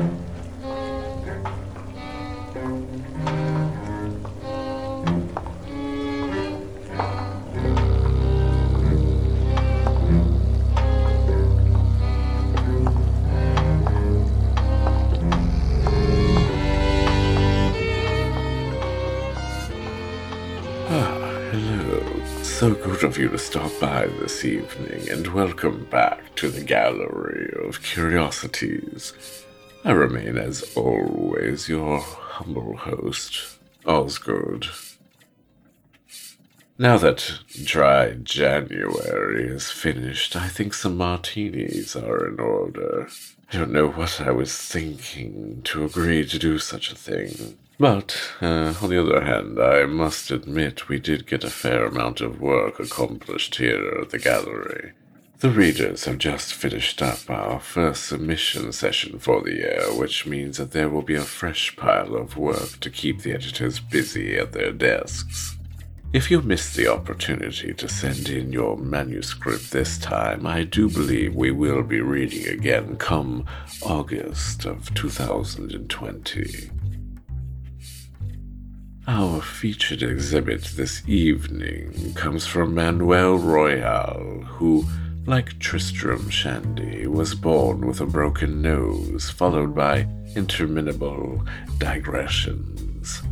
Ah, so good of you to stop by this evening, and welcome back to the Gallery of Curiosities. I remain, as always, your humble host, Osgood. Now that dry January is finished, I think some martinis are in order. I don't know what I was thinking to agree to do such a thing. But, uh, on the other hand, I must admit we did get a fair amount of work accomplished here at the gallery. The readers have just finished up our first submission session for the year, which means that there will be a fresh pile of work to keep the editors busy at their desks. If you missed the opportunity to send in your manuscript this time, I do believe we will be reading again come August of 2020. Our featured exhibit this evening comes from Manuel Royal, who, like Tristram Shandy, was born with a broken nose, followed by interminable digressions.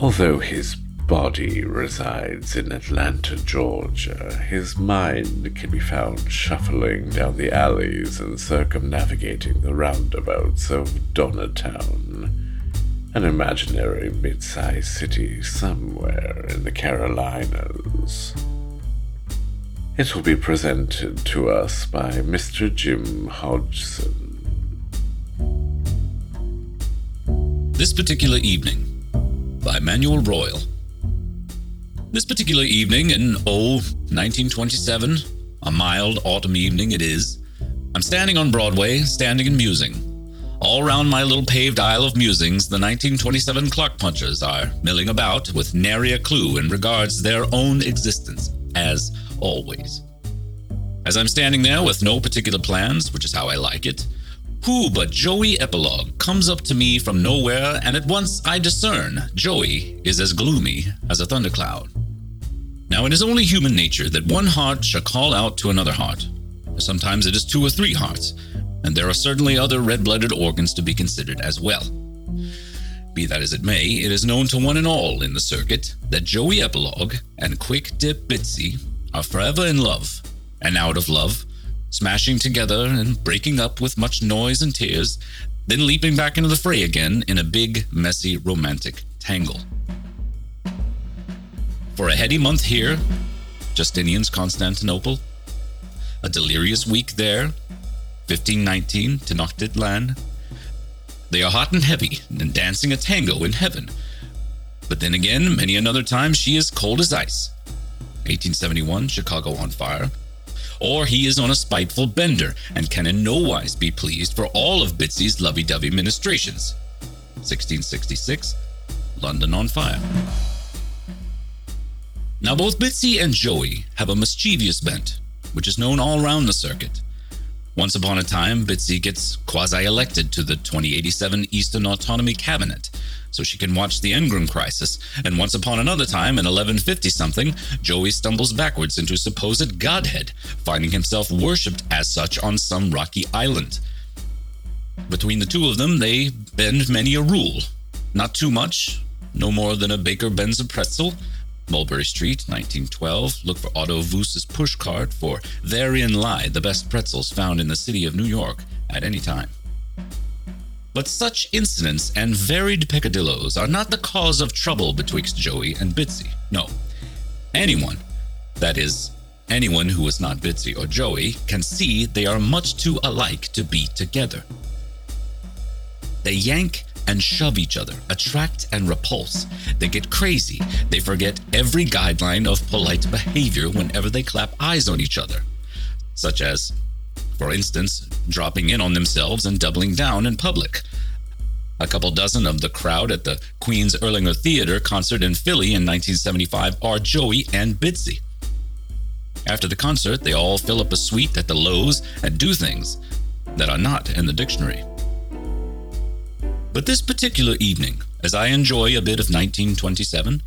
Although his body resides in Atlanta, Georgia, his mind can be found shuffling down the alleys and circumnavigating the roundabouts of Donnatown an imaginary mid sized city somewhere in the Carolinas. It will be presented to us by Mr. Jim Hodgson. This particular evening, by Manuel Royal. This particular evening in, oh, 1927, a mild autumn evening it is, I'm standing on Broadway, standing and musing. All round my little paved Isle of Musings, the 1927 clock punchers are milling about with nary a clue in regards to their own existence, as always. As I'm standing there with no particular plans, which is how I like it, who but Joey Epilogue comes up to me from nowhere, and at once I discern Joey is as gloomy as a thundercloud. Now, it is only human nature that one heart shall call out to another heart. Sometimes it is two or three hearts, and there are certainly other red blooded organs to be considered as well. Be that as it may, it is known to one and all in the circuit that Joey Epilogue and Quick Dip Bitsy are forever in love, and out of love, smashing together and breaking up with much noise and tears, then leaping back into the fray again in a big, messy, romantic tangle. For a heady month here, Justinian's Constantinople, a delirious week there, 1519 to Tenochtitlan. They are hot and heavy and dancing a tango in heaven. But then again, many another time she is cold as ice. 1871 Chicago on fire. Or he is on a spiteful bender and can in no wise be pleased for all of Bitsy's lovey dovey ministrations. 1666 London on fire. Now, both Bitsy and Joey have a mischievous bent, which is known all round the circuit. Once upon a time, Bitsy gets quasi elected to the 2087 Eastern Autonomy Cabinet so she can watch the Engram crisis. And once upon another time, in 1150 something, Joey stumbles backwards into supposed godhead, finding himself worshipped as such on some rocky island. Between the two of them, they bend many a rule. Not too much, no more than a baker bends a pretzel, Mulberry Street, 1912. Look for Otto Voos's pushcart, for therein lie the best pretzels found in the city of New York at any time. But such incidents and varied peccadilloes are not the cause of trouble betwixt Joey and Bitsy. No. Anyone, that is, anyone who is not Bitsy or Joey, can see they are much too alike to be together. They yank and shove each other, attract and repulse. They get crazy. They forget every guideline of polite behavior whenever they clap eyes on each other, such as, for instance, dropping in on themselves and doubling down in public. A couple dozen of the crowd at the Queen's Erlanger Theater concert in Philly in 1975 are Joey and Bitsy. After the concert, they all fill up a suite at the Loews and do things that are not in the dictionary. But this particular evening, as I enjoy a bit of 1927,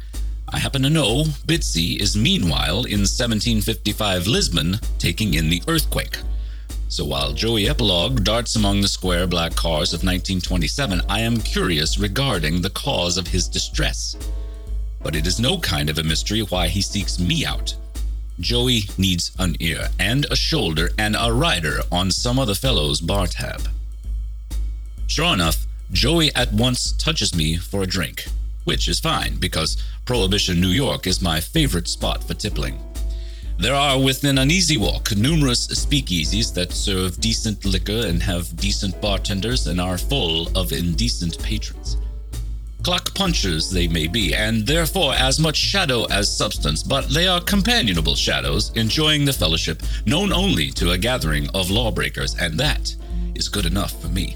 I happen to know Bitsy is meanwhile in 1755 Lisbon taking in the earthquake. So while Joey Epilogue darts among the square black cars of 1927, I am curious regarding the cause of his distress. But it is no kind of a mystery why he seeks me out. Joey needs an ear and a shoulder and a rider on some of the fellow's bar tab. Sure enough, Joey at once touches me for a drink, which is fine because Prohibition New York is my favorite spot for tippling. There are within an easy walk numerous speakeasies that serve decent liquor and have decent bartenders and are full of indecent patrons. Clock punchers they may be, and therefore as much shadow as substance, but they are companionable shadows, enjoying the fellowship known only to a gathering of lawbreakers, and that is good enough for me.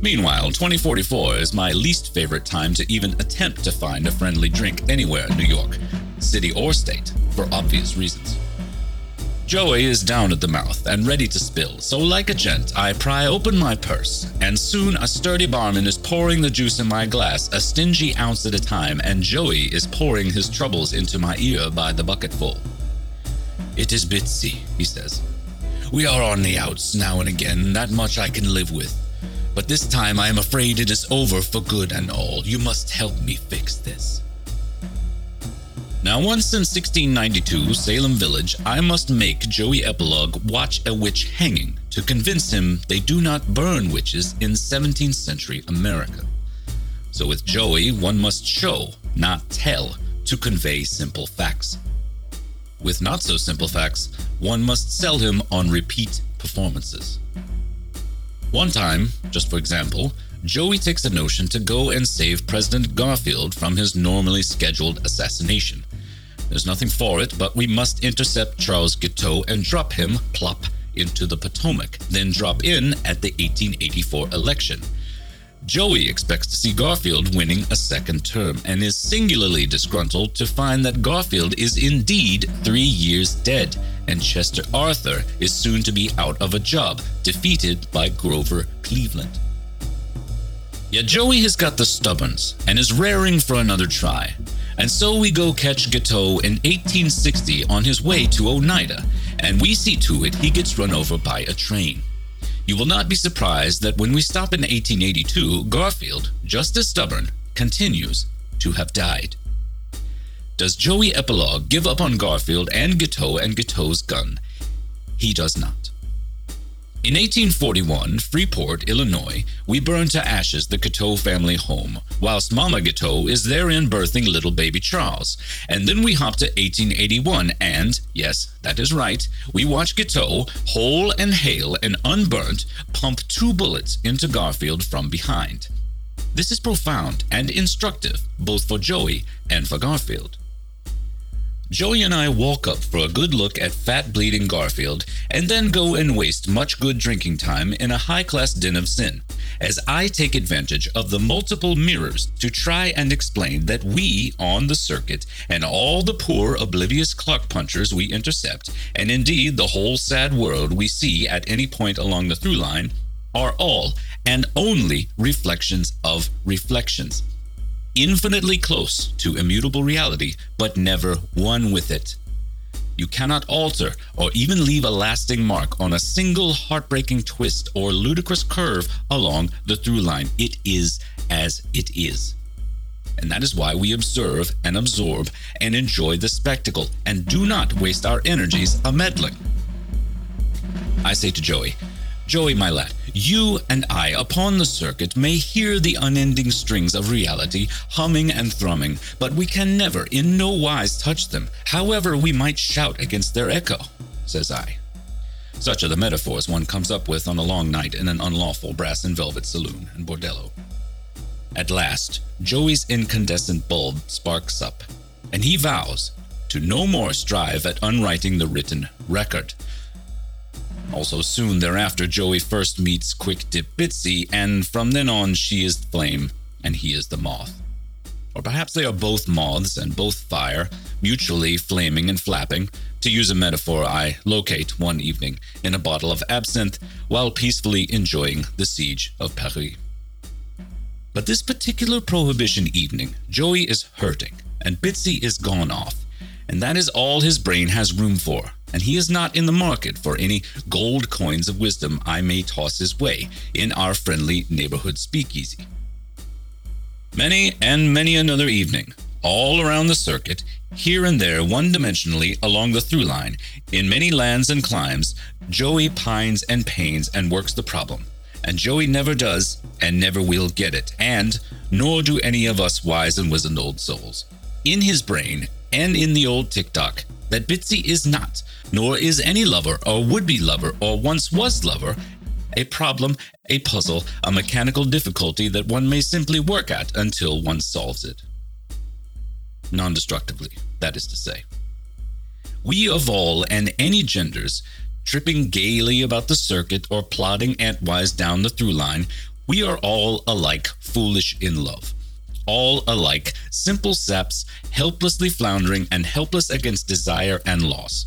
Meanwhile, 2044 is my least favorite time to even attempt to find a friendly drink anywhere in New York, city or state, for obvious reasons. Joey is down at the mouth and ready to spill, so like a gent, I pry open my purse, and soon a sturdy barman is pouring the juice in my glass, a stingy ounce at a time, and Joey is pouring his troubles into my ear by the bucketful. It is Bitsy, he says. We are on the outs now and again, that much I can live with. But this time I am afraid it is over for good and all. You must help me fix this. Now, once in 1692, Salem Village, I must make Joey Epilogue watch a witch hanging to convince him they do not burn witches in 17th century America. So, with Joey, one must show, not tell, to convey simple facts. With not so simple facts, one must sell him on repeat performances. One time, just for example, Joey takes a notion to go and save President Garfield from his normally scheduled assassination. There's nothing for it, but we must intercept Charles Guiteau and drop him plop into the Potomac, then drop in at the 1884 election. Joey expects to see Garfield winning a second term and is singularly disgruntled to find that Garfield is indeed three years dead, and Chester Arthur is soon to be out of a job, defeated by Grover Cleveland. Yet Joey has got the stubborns and is raring for another try. And so we go catch Guiteau in 1860 on his way to Oneida, and we see to it he gets run over by a train. You will not be surprised that when we stop in 1882, Garfield, just as stubborn, continues to have died. Does Joey Epilogue give up on Garfield and Guiteau and Guiteau's gun? He does not. In 1841, Freeport, Illinois, we burn to ashes the Guiteau family home, whilst Mama Guiteau is therein birthing little baby Charles. And then we hop to 1881, and, yes, that is right, we watch Guiteau, whole and hale and unburnt, pump two bullets into Garfield from behind. This is profound and instructive, both for Joey and for Garfield. Joey and I walk up for a good look at fat bleeding Garfield, and then go and waste much good drinking time in a high class den of sin, as I take advantage of the multiple mirrors to try and explain that we on the circuit, and all the poor oblivious clock punchers we intercept, and indeed the whole sad world we see at any point along the through line, are all and only reflections of reflections infinitely close to immutable reality, but never one with it. You cannot alter or even leave a lasting mark on a single heartbreaking twist or ludicrous curve along the through line. It is as it is. And that is why we observe and absorb and enjoy the spectacle and do not waste our energies a meddling. I say to Joey, Joey, my lad, you and I upon the circuit may hear the unending strings of reality humming and thrumming, but we can never in no wise touch them, however we might shout against their echo, says I. Such are the metaphors one comes up with on a long night in an unlawful brass and velvet saloon and bordello. At last, Joey's incandescent bulb sparks up, and he vows to no more strive at unwriting the written record, also, soon thereafter, Joey first meets Quick Dip Bitsy, and from then on, she is the flame and he is the moth. Or perhaps they are both moths and both fire, mutually flaming and flapping. To use a metaphor I locate one evening in a bottle of absinthe while peacefully enjoying the siege of Paris. But this particular prohibition evening, Joey is hurting, and Bitsy is gone off, and that is all his brain has room for, and he is not in the market for any gold coins of wisdom I may toss his way in our friendly neighborhood speakeasy. Many and many another evening, all around the circuit, here and there, one dimensionally along the through line, in many lands and climes, Joey pines and pains and works the problem. And Joey never does and never will get it, and nor do any of us wise and wizened old souls. In his brain and in the old ticktock, that Bitsy is not, nor is any lover or would be lover or once was lover, a problem, a puzzle, a mechanical difficulty that one may simply work at until one solves it non destructively, that is to say. We of all and any genders, tripping gaily about the circuit or plodding antwise down the through line, we are all alike foolish in love. All alike, simple saps, helplessly floundering and helpless against desire and loss.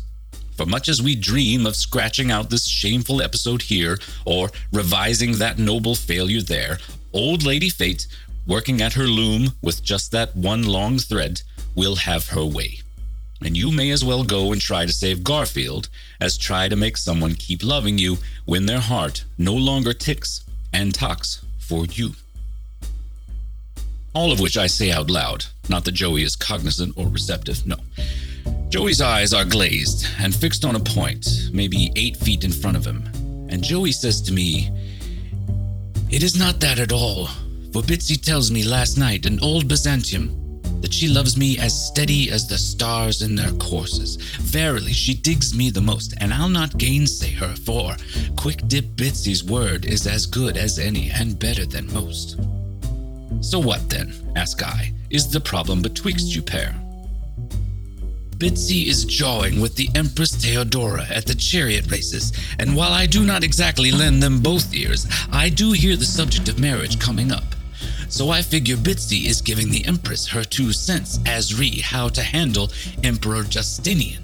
For much as we dream of scratching out this shameful episode here or revising that noble failure there, old Lady Fate, working at her loom with just that one long thread, will have her way. And you may as well go and try to save Garfield as try to make someone keep loving you when their heart no longer ticks and talks for you. All of which I say out loud, not that Joey is cognizant or receptive, no. Joey's eyes are glazed and fixed on a point, maybe eight feet in front of him. And Joey says to me, It is not that at all, for Bitsy tells me last night in old Byzantium that she loves me as steady as the stars in their courses. Verily, she digs me the most, and I'll not gainsay her, for Quick Dip Bitsy's word is as good as any and better than most. So what then, ask I, is the problem betwixt you pair? Bitsy is jawing with the Empress Theodora at the chariot races, and while I do not exactly lend them both ears, I do hear the subject of marriage coming up. So I figure Bitsy is giving the Empress her two cents as re how to handle Emperor Justinian.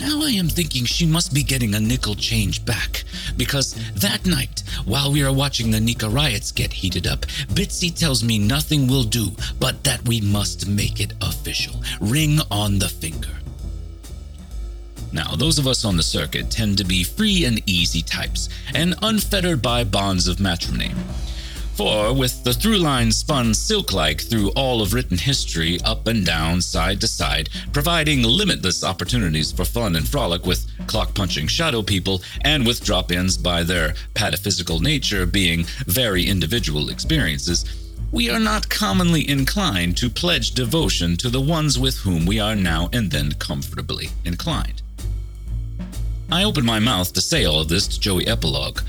Now I am thinking she must be getting a nickel change back, because that night, while we are watching the Nika riots get heated up, Bitsy tells me nothing will do, but that we must make it official. Ring on the finger. Now, those of us on the circuit tend to be free and easy types, and unfettered by bonds of matrimony. For, with the through line spun silk like through all of written history, up and down, side to side, providing limitless opportunities for fun and frolic with clock punching shadow people, and with drop ins by their pataphysical nature being very individual experiences, we are not commonly inclined to pledge devotion to the ones with whom we are now and then comfortably inclined. I open my mouth to say all of this to Joey Epilogue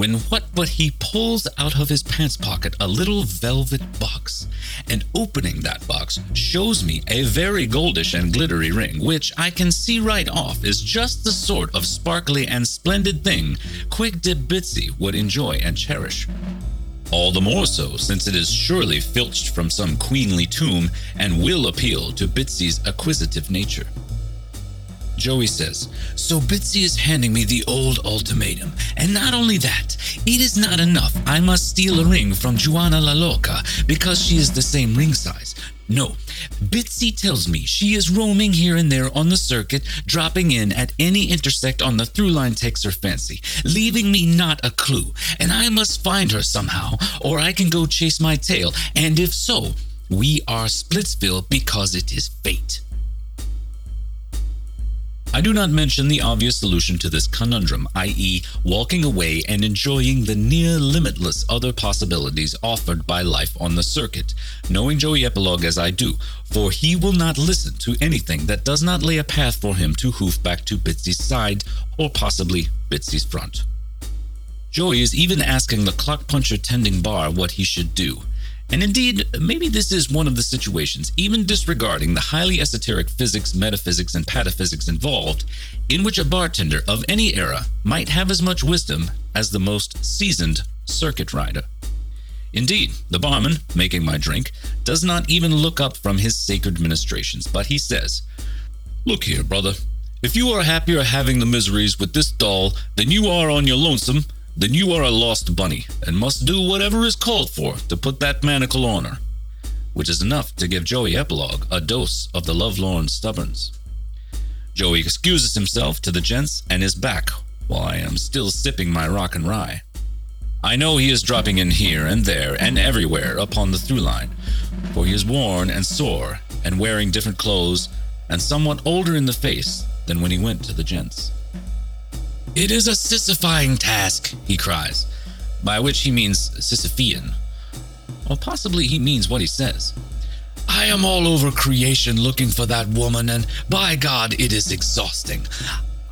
when what but he pulls out of his pants pocket a little velvet box, and opening that box shows me a very goldish and glittery ring, which I can see right off is just the sort of sparkly and splendid thing Quick Dip Bitsy would enjoy and cherish. All the more so since it is surely filched from some queenly tomb and will appeal to Bitsy's acquisitive nature. Joey says. So Bitsy is handing me the old ultimatum. And not only that, it is not enough. I must steal a ring from Juana La Loca because she is the same ring size. No, Bitsy tells me she is roaming here and there on the circuit, dropping in at any intersect on the through line takes her fancy, leaving me not a clue. And I must find her somehow, or I can go chase my tail. And if so, we are Splitsville because it is fate. I do not mention the obvious solution to this conundrum, i.e., walking away and enjoying the near limitless other possibilities offered by life on the circuit, knowing Joey Epilogue as I do, for he will not listen to anything that does not lay a path for him to hoof back to Bitsy's side or possibly Bitsy's front. Joey is even asking the clock puncher tending bar what he should do. And indeed, maybe this is one of the situations, even disregarding the highly esoteric physics, metaphysics, and pataphysics involved, in which a bartender of any era might have as much wisdom as the most seasoned circuit rider. Indeed, the barman, making my drink, does not even look up from his sacred ministrations, but he says, Look here, brother. If you are happier having the miseries with this doll than you are on your lonesome, then you are a lost bunny and must do whatever is called for to put that manacle on her. Which is enough to give Joey Epilogue a dose of the lovelorn stubborns. Joey excuses himself to the gents and is back while I am still sipping my rock and rye. I know he is dropping in here and there and everywhere upon the through line, for he is worn and sore and wearing different clothes and somewhat older in the face than when he went to the gents. It is a Sisyphine task, he cries, by which he means Sisyphean. Or possibly he means what he says. I am all over creation looking for that woman, and by God, it is exhausting.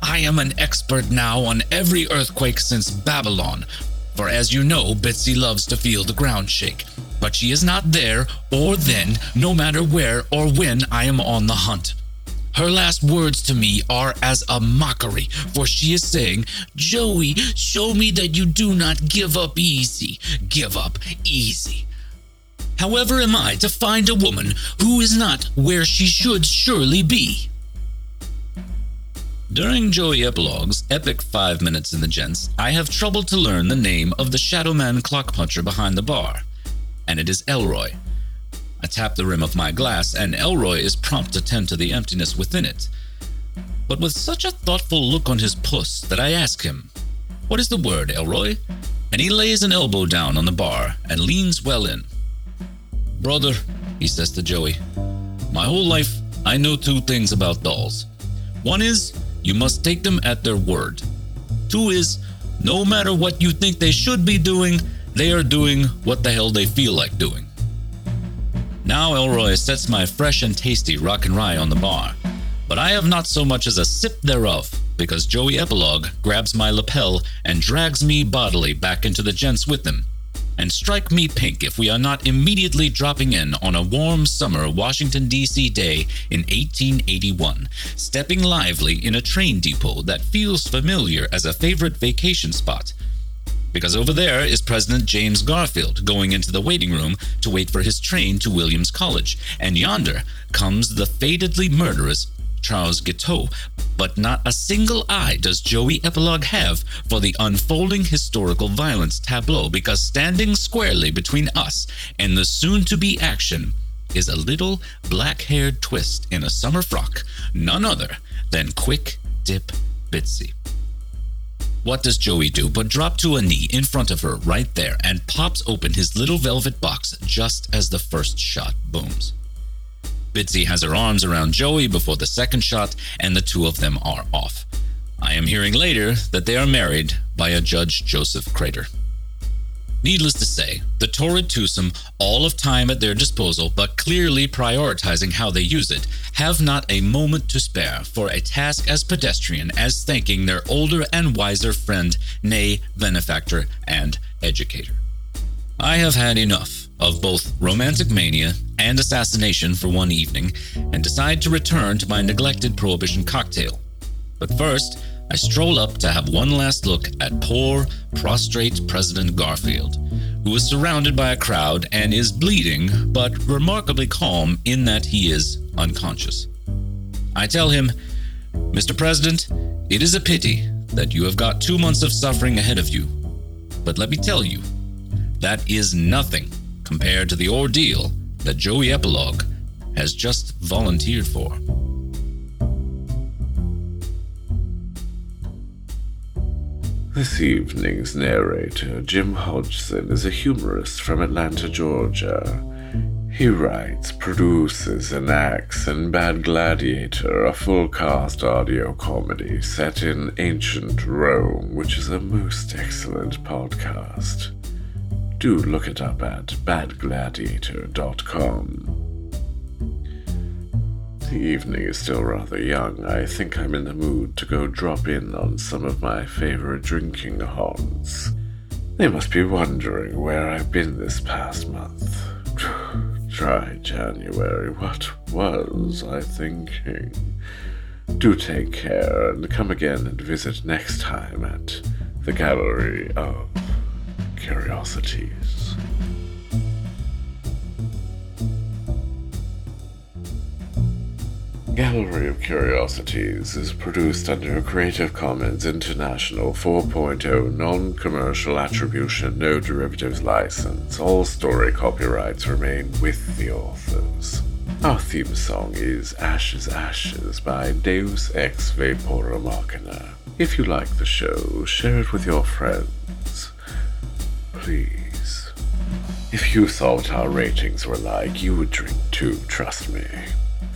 I am an expert now on every earthquake since Babylon, for as you know, Bitsy loves to feel the ground shake. But she is not there or then, no matter where or when I am on the hunt. Her last words to me are as a mockery, for she is saying, Joey, show me that you do not give up easy. Give up easy. However, am I to find a woman who is not where she should surely be? During Joey Epilogue's epic five minutes in the gents, I have troubled to learn the name of the Shadow Man clock puncher behind the bar, and it is Elroy. I tap the rim of my glass, and Elroy is prompt to tend to the emptiness within it. But with such a thoughtful look on his puss that I ask him, What is the word, Elroy? And he lays an elbow down on the bar and leans well in. Brother, he says to Joey, my whole life I know two things about dolls. One is, you must take them at their word. Two is, no matter what you think they should be doing, they are doing what the hell they feel like doing. Now Elroy sets my fresh and tasty rock and rye on the bar, but I have not so much as a sip thereof, because Joey Epilogue grabs my lapel and drags me bodily back into the gents with him. And strike me pink if we are not immediately dropping in on a warm summer Washington, D.C. day in 1881, stepping lively in a train depot that feels familiar as a favorite vacation spot because over there is President James Garfield going into the waiting room to wait for his train to Williams College, and yonder comes the fadedly murderous Charles Guiteau. But not a single eye does Joey Epilogue have for the unfolding historical violence tableau, because standing squarely between us and the soon to be action is a little black haired twist in a summer frock, none other than Quick Dip Bitsy. What does Joey do but drop to a knee in front of her right there and pops open his little velvet box just as the first shot booms? Bitsy has her arms around Joey before the second shot, and the two of them are off. I am hearing later that they are married by a Judge Joseph Crater. Needless to say, the torrid twosome, all of time at their disposal, but clearly prioritizing how they use it, have not a moment to spare for a task as pedestrian as thanking their older and wiser friend, nay, benefactor and educator. I have had enough of both romantic mania and assassination for one evening and decide to return to my neglected prohibition cocktail. But first, I stroll up to have one last look at poor, prostrate President Garfield, who is surrounded by a crowd and is bleeding, but remarkably calm in that he is unconscious. I tell him, Mr. President, it is a pity that you have got two months of suffering ahead of you. But let me tell you, that is nothing compared to the ordeal that Joey Epilogue has just volunteered for. This evening's narrator, Jim Hodgson, is a humorist from Atlanta, Georgia. He writes, produces, and acts in Bad Gladiator, a full cast audio comedy set in ancient Rome, which is a most excellent podcast. Do look it up at badgladiator.com. The evening is still rather young. I think I'm in the mood to go drop in on some of my favorite drinking haunts. They must be wondering where I've been this past month. Dry January, what was I thinking? Do take care and come again and visit next time at the Gallery of Curiosities. Gallery of Curiosities is produced under a Creative Commons International 4.0 non commercial attribution, no derivatives license. All story copyrights remain with the authors. Our theme song is Ashes Ashes by Deus Ex Vapora Machina. If you like the show, share it with your friends. Please. If you thought our ratings were like, you would drink too, trust me.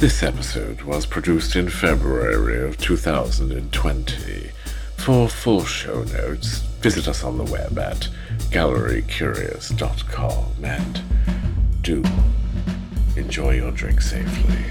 This episode was produced in February of 2020. For full show notes, visit us on the web at gallerycurious.com and do enjoy your drink safely.